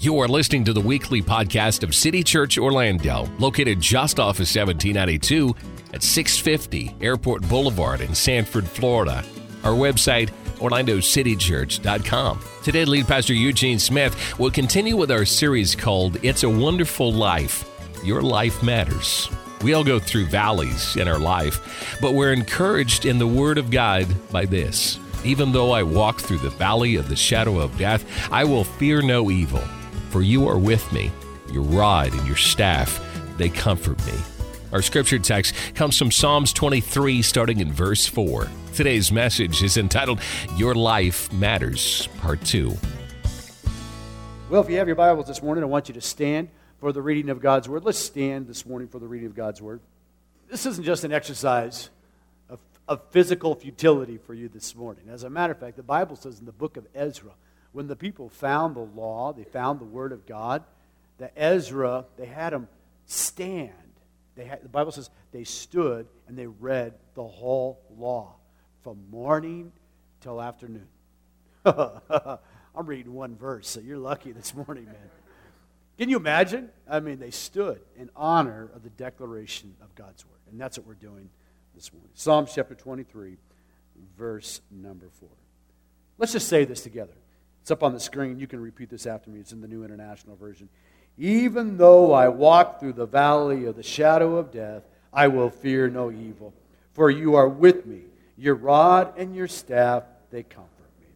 You are listening to the weekly podcast of City Church Orlando, located just off of 1792 at 650 Airport Boulevard in Sanford, Florida. Our website, orlandocitychurch.com. Today, lead pastor Eugene Smith will continue with our series called It's a Wonderful Life. Your life matters. We all go through valleys in our life, but we're encouraged in the Word of God by this. Even though I walk through the valley of the shadow of death, I will fear no evil, for you are with me. Your rod and your staff, they comfort me. Our scripture text comes from Psalms 23, starting in verse 4. Today's message is entitled Your Life Matters, Part 2. Well, if you have your Bibles this morning, I want you to stand for the reading of God's Word. Let's stand this morning for the reading of God's Word. This isn't just an exercise of, of physical futility for you this morning. As a matter of fact, the Bible says in the book of Ezra, when the people found the law, they found the Word of God, that Ezra, they had them stand. They had, the Bible says they stood and they read the whole law from morning till afternoon. I'm reading one verse, so you're lucky this morning, man. Can you imagine? I mean, they stood in honor of the declaration of God's word. And that's what we're doing this morning. Psalms chapter 23, verse number 4. Let's just say this together. It's up on the screen. You can repeat this after me. It's in the New International Version. Even though I walk through the valley of the shadow of death, I will fear no evil. For you are with me. Your rod and your staff, they comfort. Me.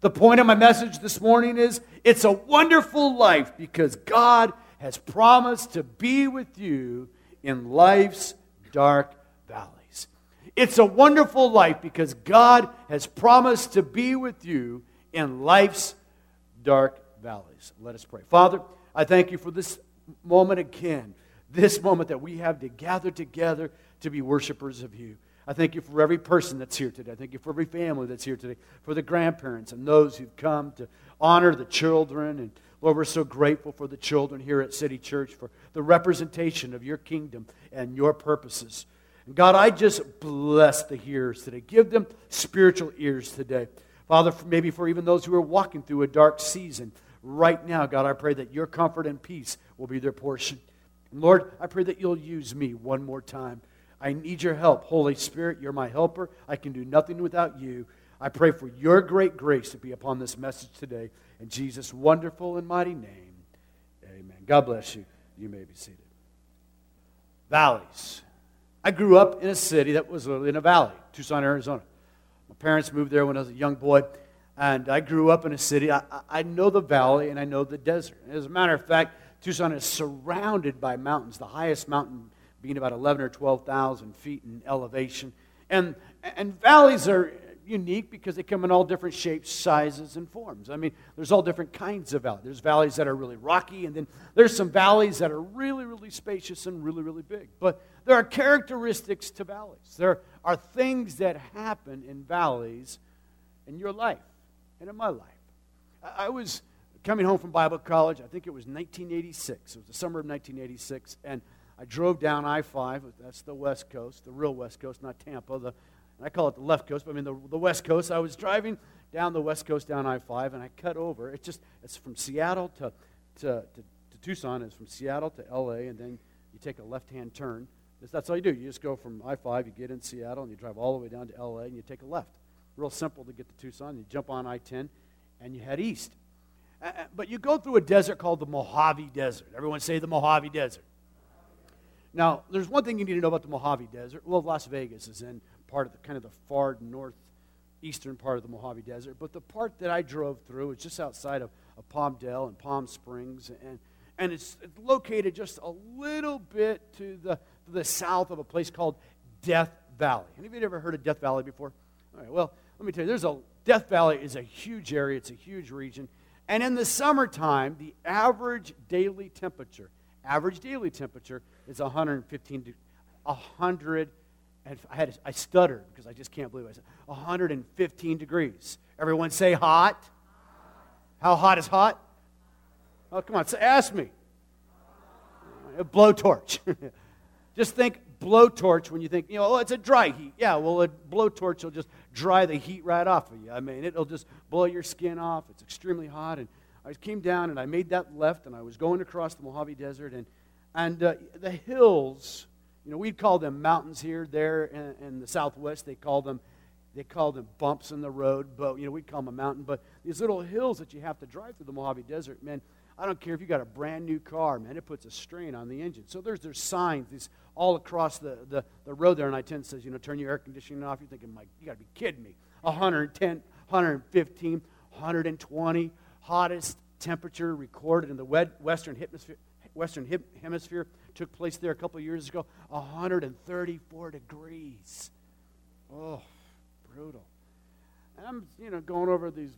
The point of my message this morning is it's a wonderful life because God has promised to be with you in life's dark valleys. It's a wonderful life because God has promised to be with you in life's dark valleys. Let us pray. Father, I thank you for this moment again, this moment that we have to gather together to be worshipers of you. I thank you for every person that's here today. I thank you for every family that's here today, for the grandparents and those who've come to honor the children. And Lord, we're so grateful for the children here at City Church, for the representation of your kingdom and your purposes. And God, I just bless the hearers today. Give them spiritual ears today. Father, maybe for even those who are walking through a dark season right now, God, I pray that your comfort and peace will be their portion. And Lord, I pray that you'll use me one more time I need your help. Holy Spirit, you're my helper. I can do nothing without you. I pray for your great grace to be upon this message today. In Jesus' wonderful and mighty name, amen. God bless you. You may be seated. Valleys. I grew up in a city that was in a valley, Tucson, Arizona. My parents moved there when I was a young boy, and I grew up in a city. I, I know the valley and I know the desert. As a matter of fact, Tucson is surrounded by mountains. The highest mountain being about 11 or 12,000 feet in elevation. And, and valleys are unique because they come in all different shapes, sizes, and forms. I mean, there's all different kinds of valleys. There's valleys that are really rocky, and then there's some valleys that are really, really spacious and really, really big. But there are characteristics to valleys. There are things that happen in valleys in your life and in my life. I was coming home from Bible college, I think it was 1986. It was the summer of 1986, and I drove down I 5. That's the West Coast, the real West Coast, not Tampa. The, I call it the left coast, but I mean the, the West Coast. I was driving down the West Coast down I 5, and I cut over. It's just, it's from Seattle to, to, to, to Tucson. It's from Seattle to LA, and then you take a left hand turn. That's all you do. You just go from I 5, you get in Seattle, and you drive all the way down to LA, and you take a left. Real simple to get to Tucson. You jump on I 10, and you head east. Uh, but you go through a desert called the Mojave Desert. Everyone say the Mojave Desert. Now, there's one thing you need to know about the Mojave Desert. Well, Las Vegas is in part of the kind of the far northeastern part of the Mojave Desert, but the part that I drove through is just outside of, of Palmdale and Palm Springs, and, and it's located just a little bit to the, to the south of a place called Death Valley. Anybody ever heard of Death Valley before? All right, well, let me tell you, there's a Death Valley is a huge area, it's a huge region, and in the summertime, the average daily temperature, average daily temperature is 115 degrees. 100 and I had I stuttered because I just can't believe. I said 115 degrees. Everyone say hot. How hot is hot? Oh, come on, so ask me. A blowtorch. just think blowtorch when you think, you know, oh, it's a dry heat. Yeah, well, a blowtorch will just dry the heat right off of you. I mean, it'll just blow your skin off. It's extremely hot. And I came down and I made that left and I was going across the Mojave Desert and, and uh, the hills, you know, we'd call them mountains here, there in, in the southwest. They call them they call them bumps in the road, but you know we call them a mountain. But these little hills that you have to drive through the Mojave Desert, man. I don't care if you got a brand new car, man. It puts a strain on the engine. So there's there's signs these all across the, the, the road there, and I-10 says, you know, turn your air conditioning off. You're thinking, Mike, you got to be kidding me. 110, 115, 120, hottest temperature recorded in the Western Hemisphere. Western Hemisphere took place there a couple of years ago. 134 degrees. Oh, brutal. And I'm, you know, going over these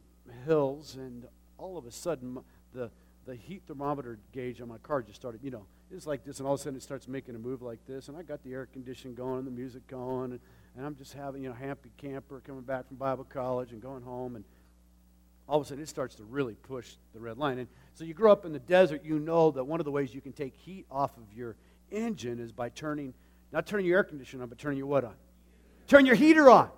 hills, and all of a sudden, the, the heat thermometer gauge on my car just started, you know, it's like this, and all of a sudden it starts making a move like this, and I got the air conditioning going, and the music going, and, and I'm just having, you know, happy camper coming back from Bible college and going home, and all of a sudden it starts to really push the red line. And so you grow up in the desert, you know that one of the ways you can take heat off of your engine is by turning, not turning your air conditioner on, but turning your what on? Turn your heater on.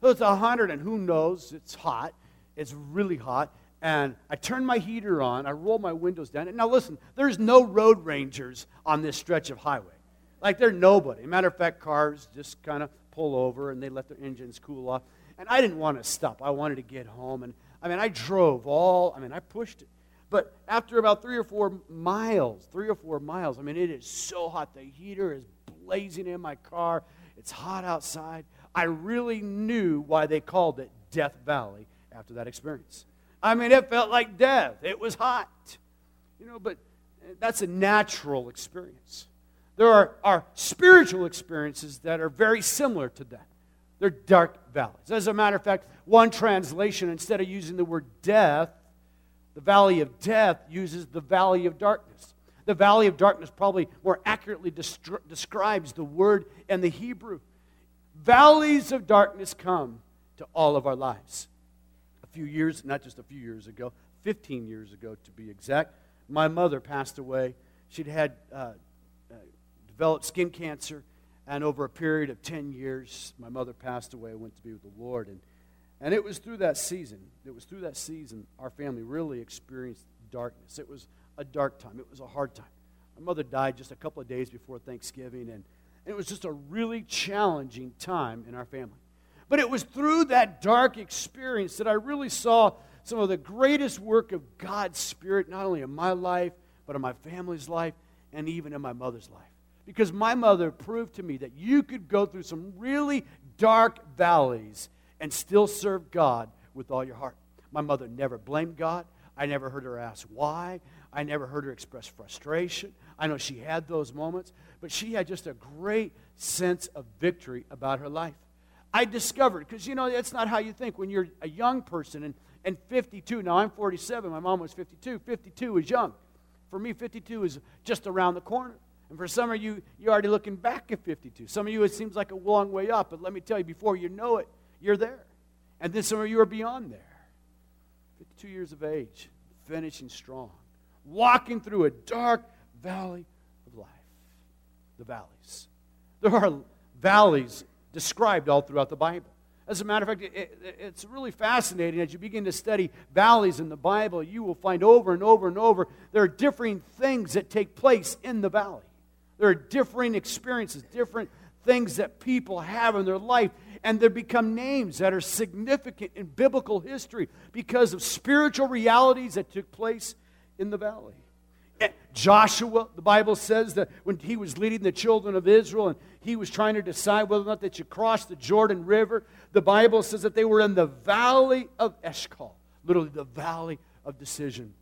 So it's 100, and who knows? It's hot. It's really hot. And I turn my heater on, I roll my windows down. And now listen, there's no road rangers on this stretch of highway. Like they're nobody. Matter of fact, cars just kind of pull over and they let their engines cool off. And I didn't want to stop. I wanted to get home. And I mean, I drove all, I mean, I pushed it. But after about three or four miles, three or four miles, I mean, it is so hot. The heater is blazing in my car. It's hot outside. I really knew why they called it Death Valley after that experience. I mean, it felt like death. It was hot. You know, but that's a natural experience. There are, are spiritual experiences that are very similar to that. They're dark valleys. As a matter of fact, one translation, instead of using the word death, the valley of death uses the valley of darkness. The valley of darkness probably more accurately describes the word in the Hebrew. Valleys of darkness come to all of our lives. Few years, not just a few years ago, 15 years ago to be exact, my mother passed away. She'd had uh, uh, developed skin cancer, and over a period of 10 years, my mother passed away, went to be with the Lord. And, and it was through that season, it was through that season our family really experienced darkness. It was a dark time, it was a hard time. My mother died just a couple of days before Thanksgiving, and and it was just a really challenging time in our family. But it was through that dark experience that I really saw some of the greatest work of God's Spirit, not only in my life, but in my family's life, and even in my mother's life. Because my mother proved to me that you could go through some really dark valleys and still serve God with all your heart. My mother never blamed God. I never heard her ask why. I never heard her express frustration. I know she had those moments, but she had just a great sense of victory about her life. I discovered, because you know, that's not how you think when you're a young person and, and 52. Now, I'm 47, my mom was 52. 52 is young. For me, 52 is just around the corner. And for some of you, you're already looking back at 52. Some of you, it seems like a long way up, but let me tell you, before you know it, you're there. And then some of you are beyond there. 52 years of age, finishing strong, walking through a dark valley of life. the valleys. There are valleys described all throughout the Bible. As a matter of fact, it, it, it's really fascinating as you begin to study valleys in the Bible. You will find over and over and over there are differing things that take place in the valley. There are differing experiences, different things that people have in their life, and they become names that are significant in biblical history because of spiritual realities that took place in the valley. Joshua, the Bible says that when he was leading the children of Israel and he was trying to decide whether or not they should cross the Jordan River, the Bible says that they were in the valley of Eshcol, literally the valley of decision.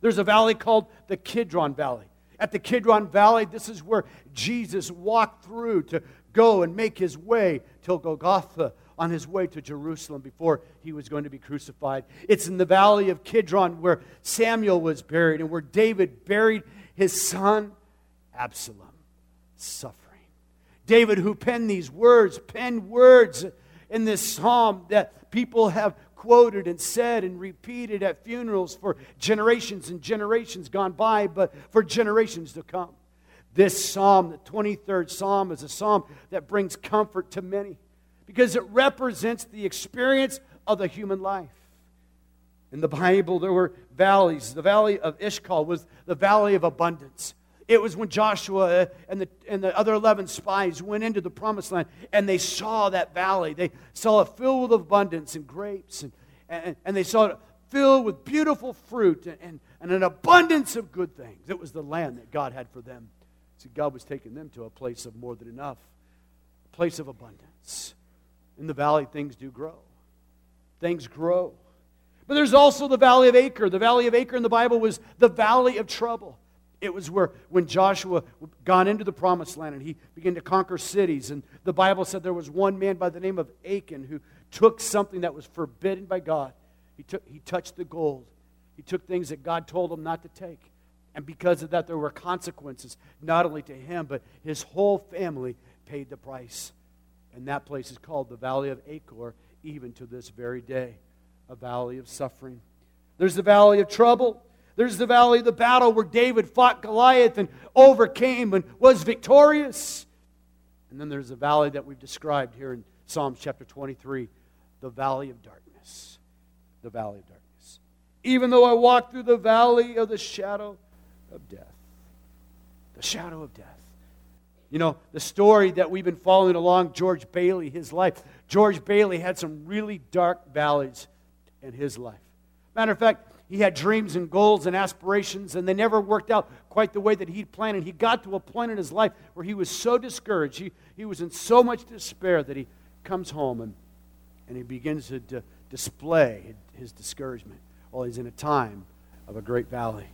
There's a valley called the Kidron Valley. At the Kidron Valley, this is where Jesus walked through to go and make his way till Golgotha, on his way to Jerusalem before he was going to be crucified. It's in the valley of Kidron where Samuel was buried and where David buried his son Absalom, suffering. David, who penned these words, penned words in this psalm that people have quoted and said and repeated at funerals for generations and generations gone by, but for generations to come. This psalm, the 23rd psalm, is a psalm that brings comfort to many because it represents the experience of the human life. In the Bible, there were valleys. The valley of Eshcol was the valley of abundance. It was when Joshua and the, and the other 11 spies went into the promised land and they saw that valley. They saw it filled with abundance and grapes, and, and, and they saw it filled with beautiful fruit and, and, and an abundance of good things. It was the land that God had for them. See, God was taking them to a place of more than enough, a place of abundance. In the valley, things do grow. Things grow. But there's also the valley of Achor. The valley of Achor in the Bible was the valley of trouble. It was where when Joshua gone into the promised land and he began to conquer cities. And the Bible said there was one man by the name of Achan who took something that was forbidden by God. He, took, he touched the gold. He took things that God told him not to take. And because of that, there were consequences, not only to him, but his whole family paid the price. And that place is called the Valley of Achor, even to this very day, a valley of suffering. There's the valley of trouble. There's the valley of the battle where David fought Goliath and overcame and was victorious. And then there's the valley that we've described here in Psalms chapter 23 the valley of darkness. The valley of darkness. Even though I walk through the valley of the shadow of death. The shadow of death. You know, the story that we've been following along, George Bailey, his life. George Bailey had some really dark valleys in his life. Matter of fact, he had dreams and goals and aspirations, and they never worked out quite the way that he'd planned. And he got to a point in his life where he was so discouraged, he, he was in so much despair that he comes home and, and he begins to d- display his discouragement while he's in a time of a great valley.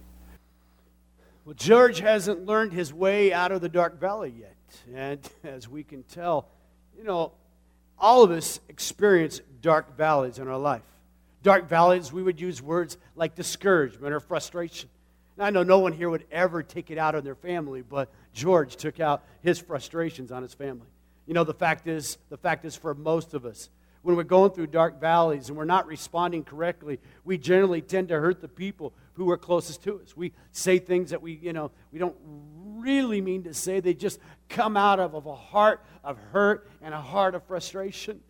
Well, George hasn't learned his way out of the dark valley yet. And as we can tell, you know, all of us experience dark valleys in our life dark valleys, we would use words like discouragement or frustration. Now, I know no one here would ever take it out on their family, but George took out his frustrations on his family. You know, the fact is, the fact is for most of us, when we're going through dark valleys and we're not responding correctly, we generally tend to hurt the people who are closest to us. We say things that we, you know, we don't really mean to say. They just come out of, of a heart of hurt and a heart of frustration.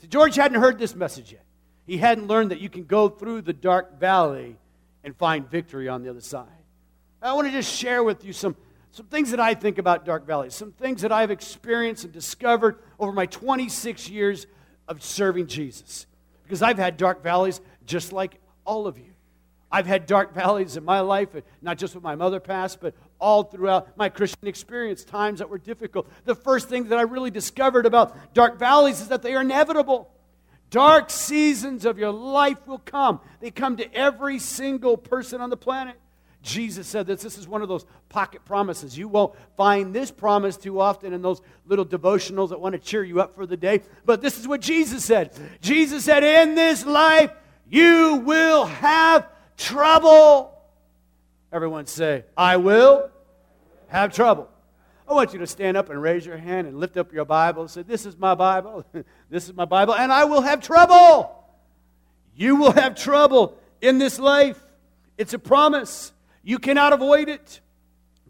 So George hadn't heard this message yet. He hadn't learned that you can go through the dark valley and find victory on the other side. I want to just share with you some, some things that I think about dark valleys, some things that I've experienced and discovered over my 26 years of serving Jesus. Because I've had dark valleys just like all of you. I've had dark valleys in my life, not just with my mother passed, but all throughout my Christian experience, times that were difficult. The first thing that I really discovered about dark valleys is that they are inevitable. Dark seasons of your life will come. They come to every single person on the planet. Jesus said this. This is one of those pocket promises. You won't find this promise too often in those little devotionals that want to cheer you up for the day. But this is what Jesus said. Jesus said, In this life, you will have trouble. Everyone say, I will have trouble. I want you to stand up and raise your hand and lift up your Bible and say, This is my Bible. this is my Bible, and I will have trouble. You will have trouble in this life. It's a promise. You cannot avoid it.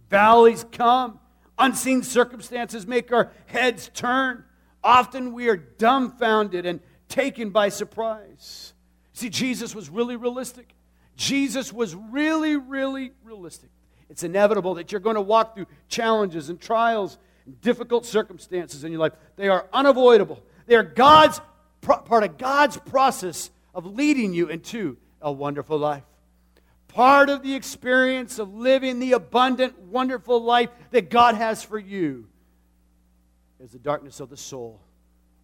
Valleys come, unseen circumstances make our heads turn. Often we are dumbfounded and taken by surprise. See, Jesus was really realistic. Jesus was really, really realistic. It's inevitable that you're going to walk through challenges and trials and difficult circumstances in your life. They are unavoidable. They are God's part of God's process of leading you into a wonderful life. Part of the experience of living the abundant, wonderful life that God has for you is the darkness of the soul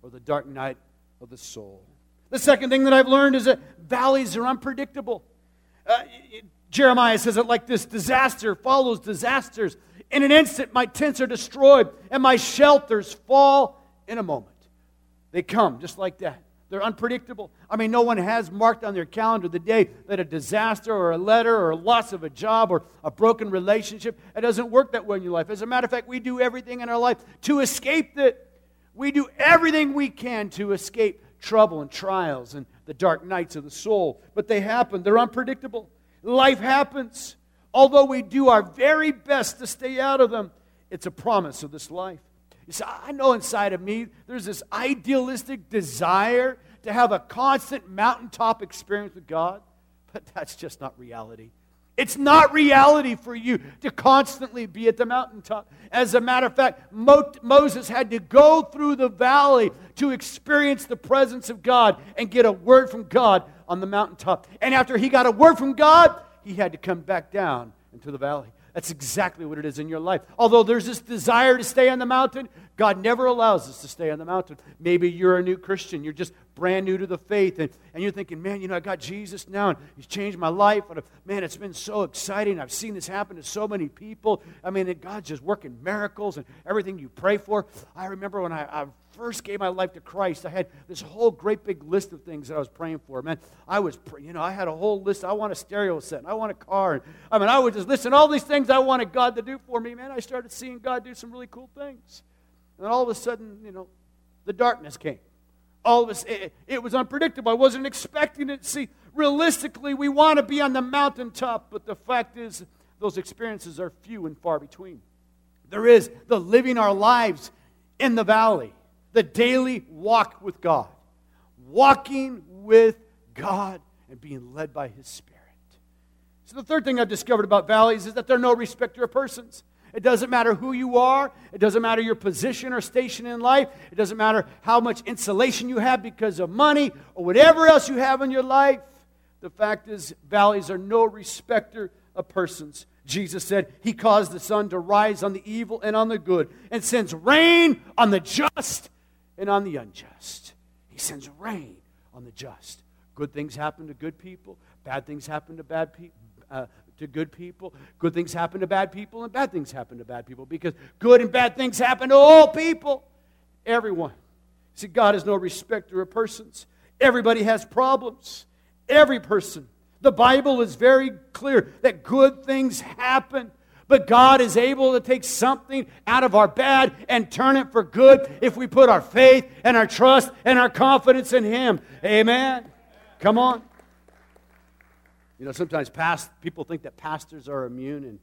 or the dark night of the soul. The second thing that I've learned is that valleys are unpredictable. Uh, Jeremiah says it like this disaster follows disasters. In an instant, my tents are destroyed and my shelters fall in a moment. They come just like that. They're unpredictable. I mean, no one has marked on their calendar the day that a disaster or a letter or a loss of a job or a broken relationship, it doesn't work that way in your life. As a matter of fact, we do everything in our life to escape it. We do everything we can to escape trouble and trials and the dark nights of the soul. But they happen, they're unpredictable. Life happens. Although we do our very best to stay out of them, it's a promise of this life. You see, I know inside of me there's this idealistic desire to have a constant mountaintop experience with God, but that's just not reality. It's not reality for you to constantly be at the mountaintop. As a matter of fact, Mo- Moses had to go through the valley to experience the presence of God and get a word from God on the mountaintop. And after he got a word from God, he had to come back down into the valley. That's exactly what it is in your life. Although there's this desire to stay on the mountain, God never allows us to stay on the mountain. Maybe you're a new Christian, you're just brand new to the faith, and, and you're thinking, man, you know, I got Jesus now, and He's changed my life. And uh, man, it's been so exciting. I've seen this happen to so many people. I mean, God's just working miracles and everything you pray for. I remember when I, I first gave my life to Christ, I had this whole great big list of things that I was praying for. Man, I was, you know, I had a whole list. I want a stereo set, I want a car. And, I mean, I was just listen all these things I wanted God to do for me. Man, I started seeing God do some really cool things. And then all of a sudden, you know, the darkness came. All of us, it, it was unpredictable. I wasn't expecting it. See, realistically, we want to be on the mountaintop, but the fact is, those experiences are few and far between. There is the living our lives in the valley the daily walk with God, walking with God and being led by His Spirit. So, the third thing I've discovered about valleys is that they're no respecter of persons. It doesn't matter who you are. It doesn't matter your position or station in life. It doesn't matter how much insulation you have because of money or whatever else you have in your life. The fact is, valleys are no respecter of persons. Jesus said, He caused the sun to rise on the evil and on the good, and sends rain on the just and on the unjust. He sends rain on the just. Good things happen to good people, bad things happen to bad people. Uh, to good people. Good things happen to bad people, and bad things happen to bad people because good and bad things happen to all people. Everyone. See, God is no respecter of persons. Everybody has problems. Every person. The Bible is very clear that good things happen but God is able to take something out of our bad and turn it for good if we put our faith and our trust and our confidence in Him. Amen. Come on. You know, sometimes past, people think that pastors are immune, and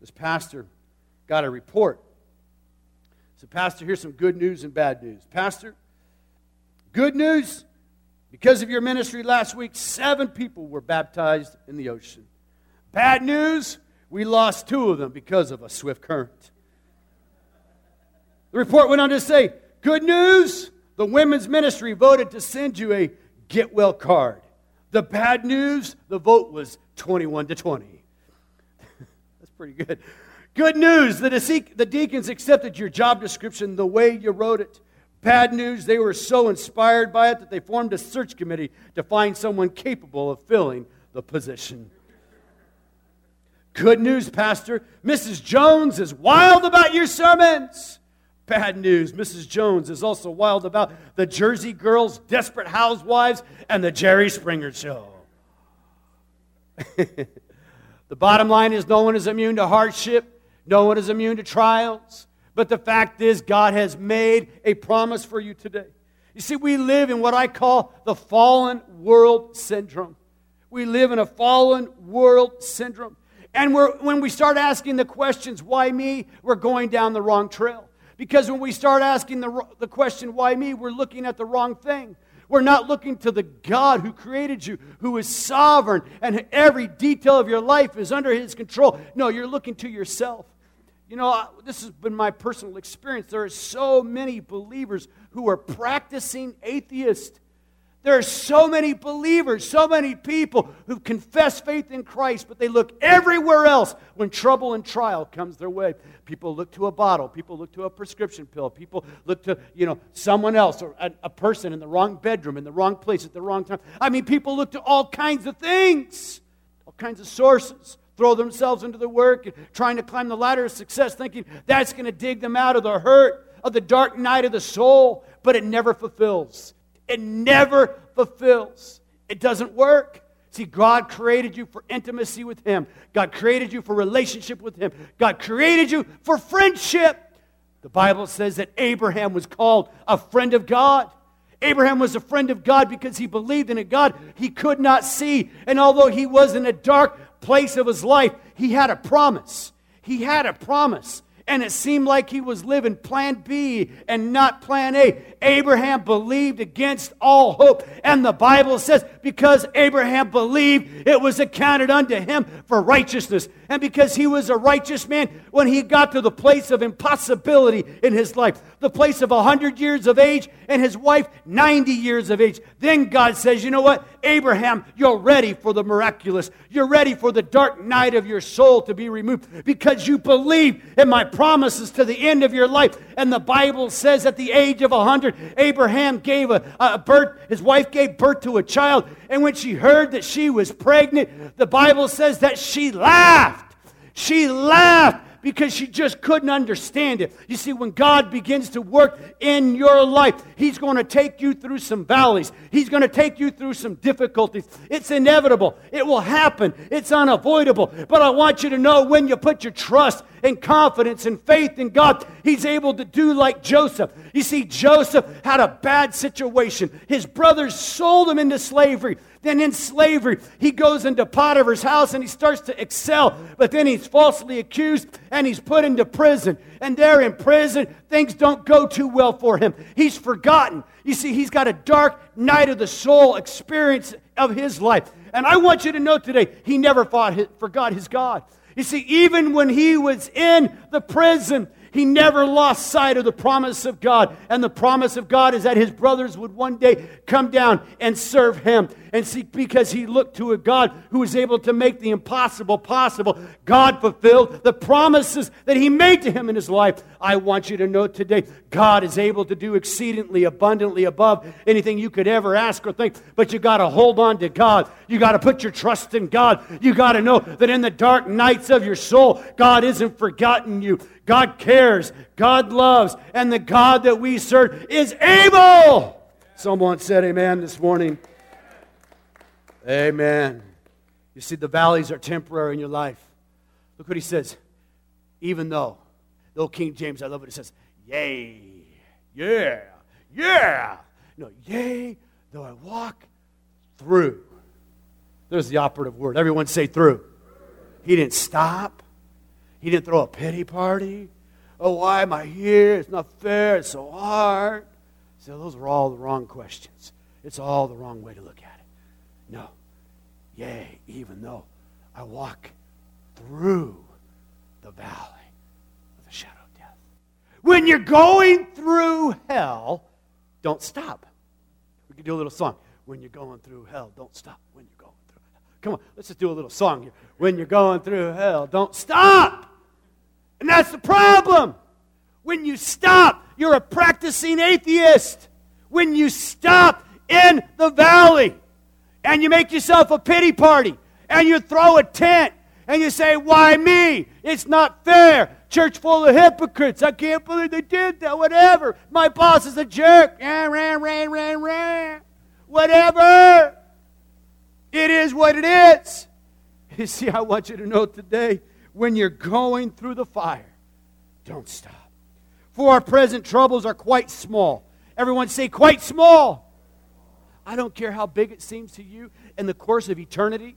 this pastor got a report. So, Pastor, here's some good news and bad news. Pastor, good news because of your ministry last week, seven people were baptized in the ocean. Bad news we lost two of them because of a swift current. The report went on to say Good news, the women's ministry voted to send you a get well card. The bad news, the vote was 21 to 20. That's pretty good. Good news, the, de- the deacons accepted your job description the way you wrote it. Bad news, they were so inspired by it that they formed a search committee to find someone capable of filling the position. Good news, Pastor. Mrs. Jones is wild about your sermons. Bad news. Mrs. Jones is also wild about the Jersey Girls, Desperate Housewives, and the Jerry Springer Show. the bottom line is no one is immune to hardship, no one is immune to trials. But the fact is, God has made a promise for you today. You see, we live in what I call the fallen world syndrome. We live in a fallen world syndrome. And when we start asking the questions, why me, we're going down the wrong trail. Because when we start asking the, the question, why me, we're looking at the wrong thing. We're not looking to the God who created you, who is sovereign, and every detail of your life is under his control. No, you're looking to yourself. You know, this has been my personal experience. There are so many believers who are practicing atheists. There are so many believers, so many people who confess faith in Christ, but they look everywhere else when trouble and trial comes their way. People look to a bottle, people look to a prescription pill, people look to, you know, someone else or a, a person in the wrong bedroom, in the wrong place at the wrong time. I mean, people look to all kinds of things, all kinds of sources throw themselves into the work and trying to climb the ladder of success, thinking that's going to dig them out of the hurt, of the dark night of the soul, but it never fulfills. It never fulfills. It doesn't work. See, God created you for intimacy with Him. God created you for relationship with Him. God created you for friendship. The Bible says that Abraham was called a friend of God. Abraham was a friend of God because he believed in a God he could not see. And although he was in a dark place of his life, he had a promise. He had a promise. And it seemed like he was living plan B and not plan A. Abraham believed against all hope. And the Bible says, because Abraham believed, it was accounted unto him for righteousness. And because he was a righteous man, when he got to the place of impossibility in his life, the place of 100 years of age and his wife 90 years of age, then God says, You know what? Abraham, you're ready for the miraculous. You're ready for the dark night of your soul to be removed because you believe in my promises to the end of your life. And the Bible says at the age of 100, Abraham gave a, a birth, his wife gave birth to a child. And when she heard that she was pregnant, the Bible says that she laughed. She laughed because she just couldn't understand it. You see, when God begins to work in your life, He's going to take you through some valleys, He's going to take you through some difficulties. It's inevitable, it will happen, it's unavoidable. But I want you to know when you put your trust and confidence and faith in God, He's able to do like Joseph. You see, Joseph had a bad situation. His brothers sold him into slavery. Then in slavery, he goes into Potiphar's house and he starts to excel, but then he's falsely accused and he's put into prison. And there in prison, things don't go too well for him. He's forgotten. You see, he's got a dark night of the soul experience of his life. And I want you to know today, he never fought, forgot his God. You see, even when he was in the prison, he never lost sight of the promise of God. And the promise of God is that his brothers would one day come down and serve him. And see, because he looked to a God who was able to make the impossible possible, God fulfilled the promises that he made to him in his life. I want you to know today, God is able to do exceedingly abundantly above anything you could ever ask or think. But you got to hold on to God. You got to put your trust in God. You got to know that in the dark nights of your soul, God isn't forgotten you. God cares, God loves, and the God that we serve is able. Someone said amen this morning. Amen. You see, the valleys are temporary in your life. Look what he says. Even though, the old King James, I love what it says, yea, yeah, yeah. No, yea, though I walk through. There's the operative word. Everyone say through. He didn't stop. He didn't throw a pity party. Oh, why am I here? It's not fair. It's so hard. So those are all the wrong questions. It's all the wrong way to look at it. No. Yea, even though I walk through the valley of the shadow of death. When you're going through hell, don't stop. We can do a little song. When you're going through hell, don't stop. When you're going through hell. Come on, let's just do a little song here. When you're going through hell, don't stop. And that's the problem. When you stop, you're a practicing atheist. When you stop in the valley and you make yourself a pity party and you throw a tent and you say, Why me? It's not fair. Church full of hypocrites. I can't believe they did that. Whatever. My boss is a jerk. Ran, ran, ran, ran, ran. Whatever. It is what it is. You see, I want you to know today when you're going through the fire, don't stop. For our present troubles are quite small. Everyone say, quite small. I don't care how big it seems to you in the course of eternity.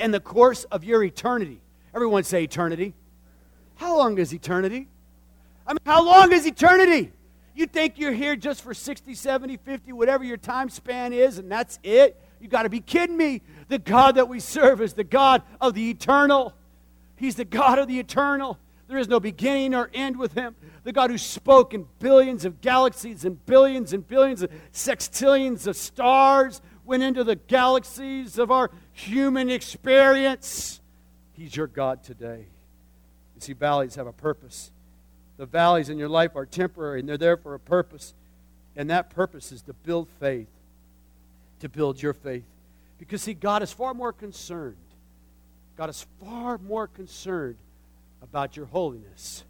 In the course of your eternity. Everyone say eternity. How long is eternity? I mean, how long is eternity? You think you're here just for 60, 70, 50, whatever your time span is, and that's it? You got to be kidding me. The God that we serve is the God of the eternal. He's the God of the eternal. There is no beginning or end with him. The God who spoke in billions of galaxies and billions and billions of sextillions of stars went into the galaxies of our human experience. He's your God today. You see, valleys have a purpose. The valleys in your life are temporary and they're there for a purpose. And that purpose is to build faith, to build your faith. Because, see, God is far more concerned God is far more concerned about your holiness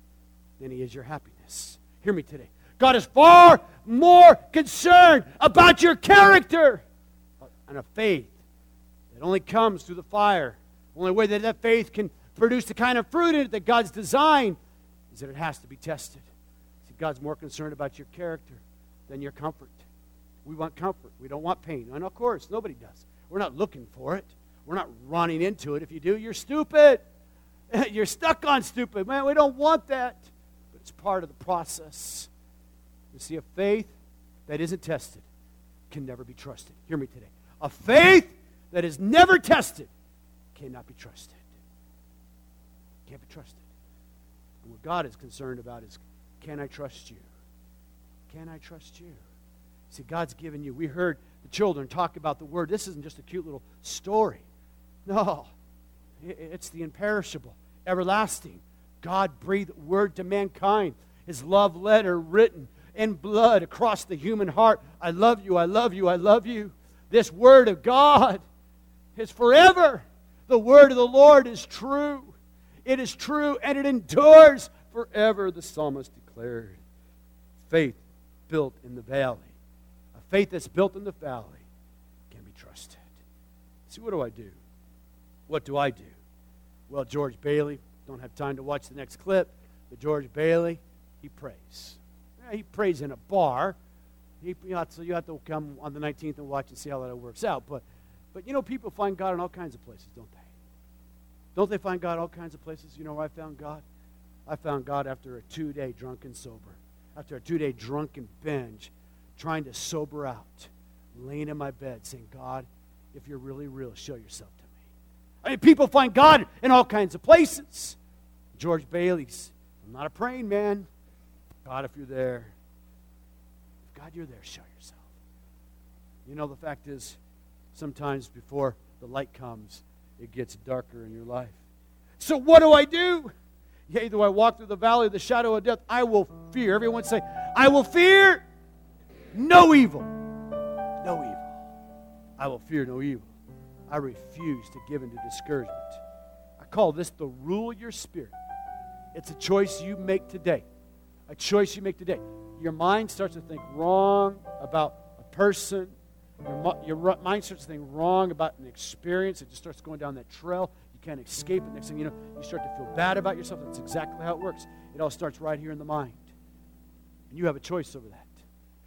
than he is your happiness. Hear me today. God is far more concerned about your character and a faith that only comes through the fire. The only way that that faith can produce the kind of fruit in it that God's designed is that it has to be tested. See, God's more concerned about your character than your comfort. We want comfort. We don't want pain. And of course, nobody does. We're not looking for it. We're not running into it. If you do, you're stupid. you're stuck on stupid. Man, we don't want that. But it's part of the process. You see, a faith that isn't tested can never be trusted. Hear me today. A faith that is never tested cannot be trusted. Can't be trusted. And what God is concerned about is can I trust you? Can I trust you? See, God's given you. We heard the children talk about the word. This isn't just a cute little story. No, it's the imperishable, everlasting, God breathed word to mankind. His love letter written in blood across the human heart. I love you, I love you, I love you. This word of God is forever. The word of the Lord is true. It is true and it endures forever, the psalmist declared. Faith built in the valley. A faith that's built in the valley can be trusted. See, what do I do? What do I do? Well, George Bailey, don't have time to watch the next clip, but George Bailey, he prays. He prays in a bar. He, you know, so you have to come on the 19th and watch and see how that works out. But, but you know, people find God in all kinds of places, don't they? Don't they find God all kinds of places? You know where I found God? I found God after a two day drunken sober, after a two day drunken binge, trying to sober out, laying in my bed saying, God, if you're really real, show yourself to me. I mean, people find God in all kinds of places. George Bailey's, I'm not a praying man. God, if you're there, if God, you're there, show yourself. You know, the fact is, sometimes before the light comes, it gets darker in your life. So, what do I do? Yea, though I walk through the valley of the shadow of death, I will fear. Everyone say, I will fear no evil. No evil. I will fear no evil. I refuse to give into discouragement. I call this the rule your spirit. It's a choice you make today. A choice you make today. Your mind starts to think wrong about a person. Your, your mind starts to think wrong about an experience. It just starts going down that trail. You can't escape it. Next thing you know, you start to feel bad about yourself. That's exactly how it works. It all starts right here in the mind. And you have a choice over that.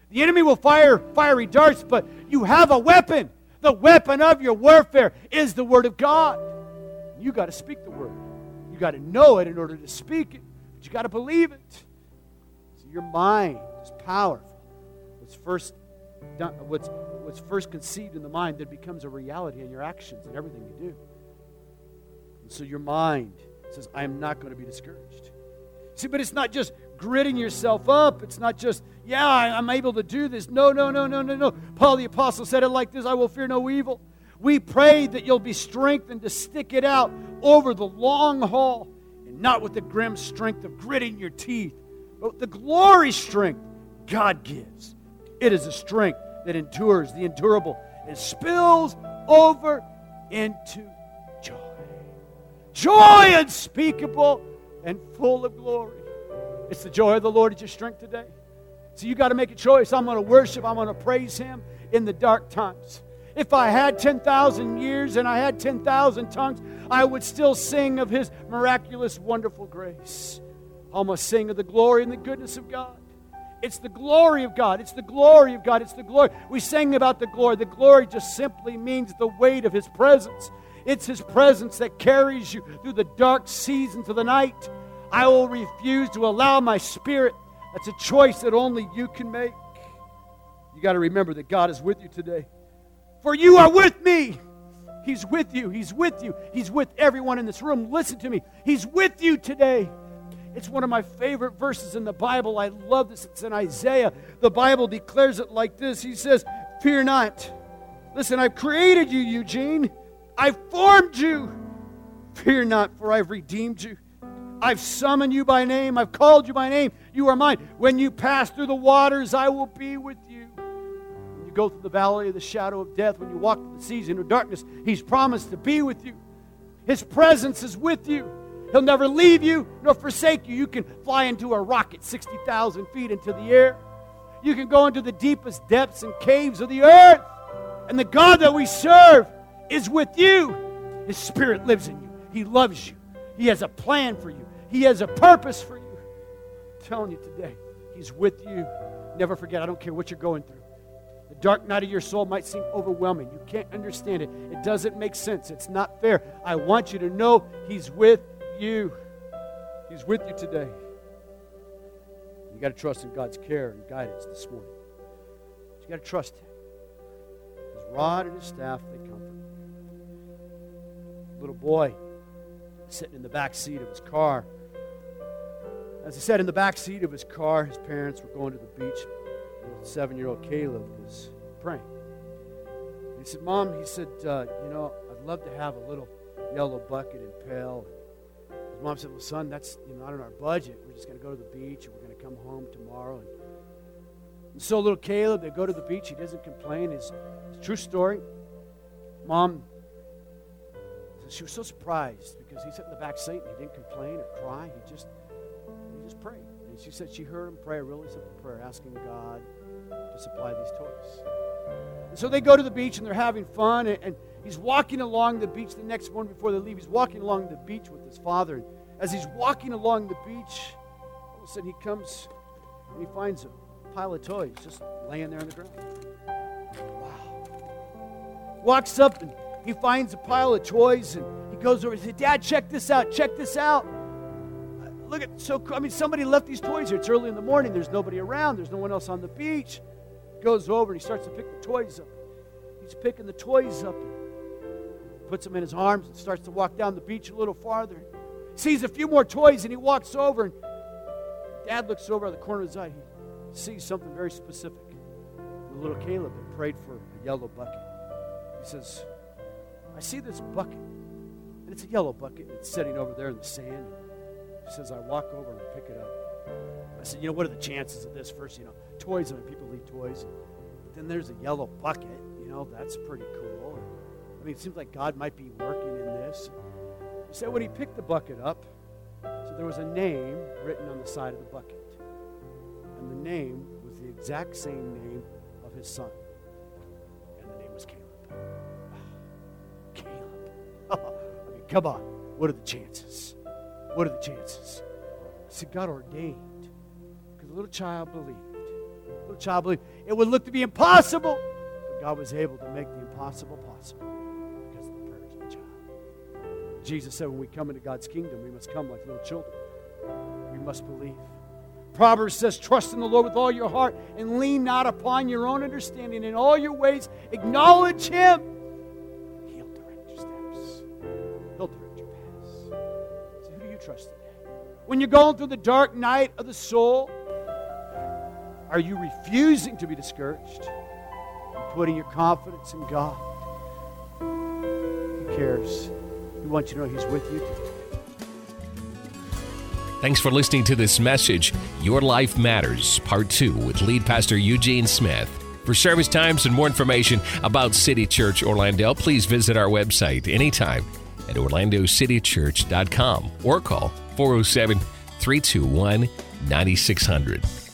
The enemy will fire fiery darts, but you have a weapon. The weapon of your warfare is the Word of God. You got to speak the Word. You got to know it in order to speak it, but you got to believe it. So your mind is powerful. What's first done, what's, what's first conceived in the mind that becomes a reality in your actions and everything you do. And so your mind says, I am not going to be discouraged. See, but it's not just gritting yourself up. It's not just, yeah, I'm able to do this. No, no, no, no, no, no. Paul the Apostle said it like this I will fear no evil. We pray that you'll be strengthened to stick it out over the long haul and not with the grim strength of gritting your teeth, but with the glory strength God gives. It is a strength that endures the endurable and spills over into joy. Joy unspeakable and full of glory. It's the joy of the Lord is your strength today. So you got to make a choice. I'm going to worship, I'm going to praise Him in the dark times. If I had 10,000 years and I had 10,000 tongues, I would still sing of His miraculous, wonderful grace. I must sing of the glory and the goodness of God. It's the glory of God. It's the glory of God. It's the glory. We sang about the glory. The glory just simply means the weight of His presence. It's His presence that carries you through the dark seasons of the night. I will refuse to allow my spirit. That's a choice that only you can make. You got to remember that God is with you today. For you are with me. He's with you. He's with you. He's with everyone in this room. Listen to me. He's with you today. It's one of my favorite verses in the Bible. I love this. It's in Isaiah. The Bible declares it like this He says, Fear not. Listen, I've created you, Eugene. I've formed you. Fear not, for I've redeemed you. I've summoned you by name. I've called you by name. You are mine. When you pass through the waters, I will be with you When you go through the valley of the shadow of death, when you walk through the season of darkness, He's promised to be with you. His presence is with you. He'll never leave you nor forsake you. You can fly into a rocket 60,000 feet into the air. You can go into the deepest depths and caves of the earth. And the God that we serve is with you. His Spirit lives in you. He loves you. He has a plan for you. He has a purpose for you. I'm telling you today, He's with you. Never forget, I don't care what you're going through. The dark night of your soul might seem overwhelming. You can't understand it. It doesn't make sense. It's not fair. I want you to know He's with you. He's with you today. You got to trust in God's care and guidance this morning. You got to trust Him. His rod and His staff, they comfort. Little boy sitting in the back seat of his car. As he said, in the back seat of his car, his parents were going to the beach. Seven year old Caleb was praying. He said, Mom, he said, uh, you know, I'd love to have a little yellow bucket and pail. His mom said, Well, son, that's you know, not in our budget. We're just going to go to the beach and we're going to come home tomorrow. And, and so little Caleb, they go to the beach. He doesn't complain. It's, it's a true story. Mom, she was so surprised because he sat in the back seat and he didn't complain or cry. He just, he just prayed. And she said she heard him pray a really simple prayer, asking God to supply these toys. And so they go to the beach and they're having fun. And, and he's walking along the beach the next morning before they leave. He's walking along the beach with his father. And as he's walking along the beach, all of a sudden he comes and he finds a pile of toys just laying there on the ground. Wow. Walks up and he finds a pile of toys and goes over and says, Dad, check this out, check this out. Look at so I mean somebody left these toys here. It's early in the morning, there's nobody around, there's no one else on the beach. Goes over and he starts to pick the toys up. He's picking the toys up puts them in his arms and starts to walk down the beach a little farther. Sees a few more toys and he walks over and Dad looks over at the corner of his eye. He sees something very specific. The little Caleb had prayed for a yellow bucket. He says, I see this bucket, and it's a yellow bucket. And it's sitting over there in the sand. He says, I walk over and I pick it up. I said, You know, what are the chances of this? First, you know, toys, I mean, people leave toys. But then there's a yellow bucket. You know, that's pretty cool. I mean, it seems like God might be working in this. He said, when he picked the bucket up, so there was a name written on the side of the bucket. And the name was the exact same name of his son. Come on. What are the chances? What are the chances? See, God ordained because the little child believed. The little child believed. It would look to be impossible, but God was able to make the impossible possible because of the prayers of the child. Jesus said when we come into God's kingdom, we must come like little children. We must believe. Proverbs says, Trust in the Lord with all your heart and lean not upon your own understanding. In all your ways, acknowledge Him When you're going through the dark night of the soul, are you refusing to be discouraged and putting your confidence in God? He cares. He wants you to know He's with you. Thanks for listening to this message, Your Life Matters, Part 2, with lead pastor Eugene Smith. For service times and more information about City Church Orlando, please visit our website anytime at orlandocitychurch.com or call 407 321 9600.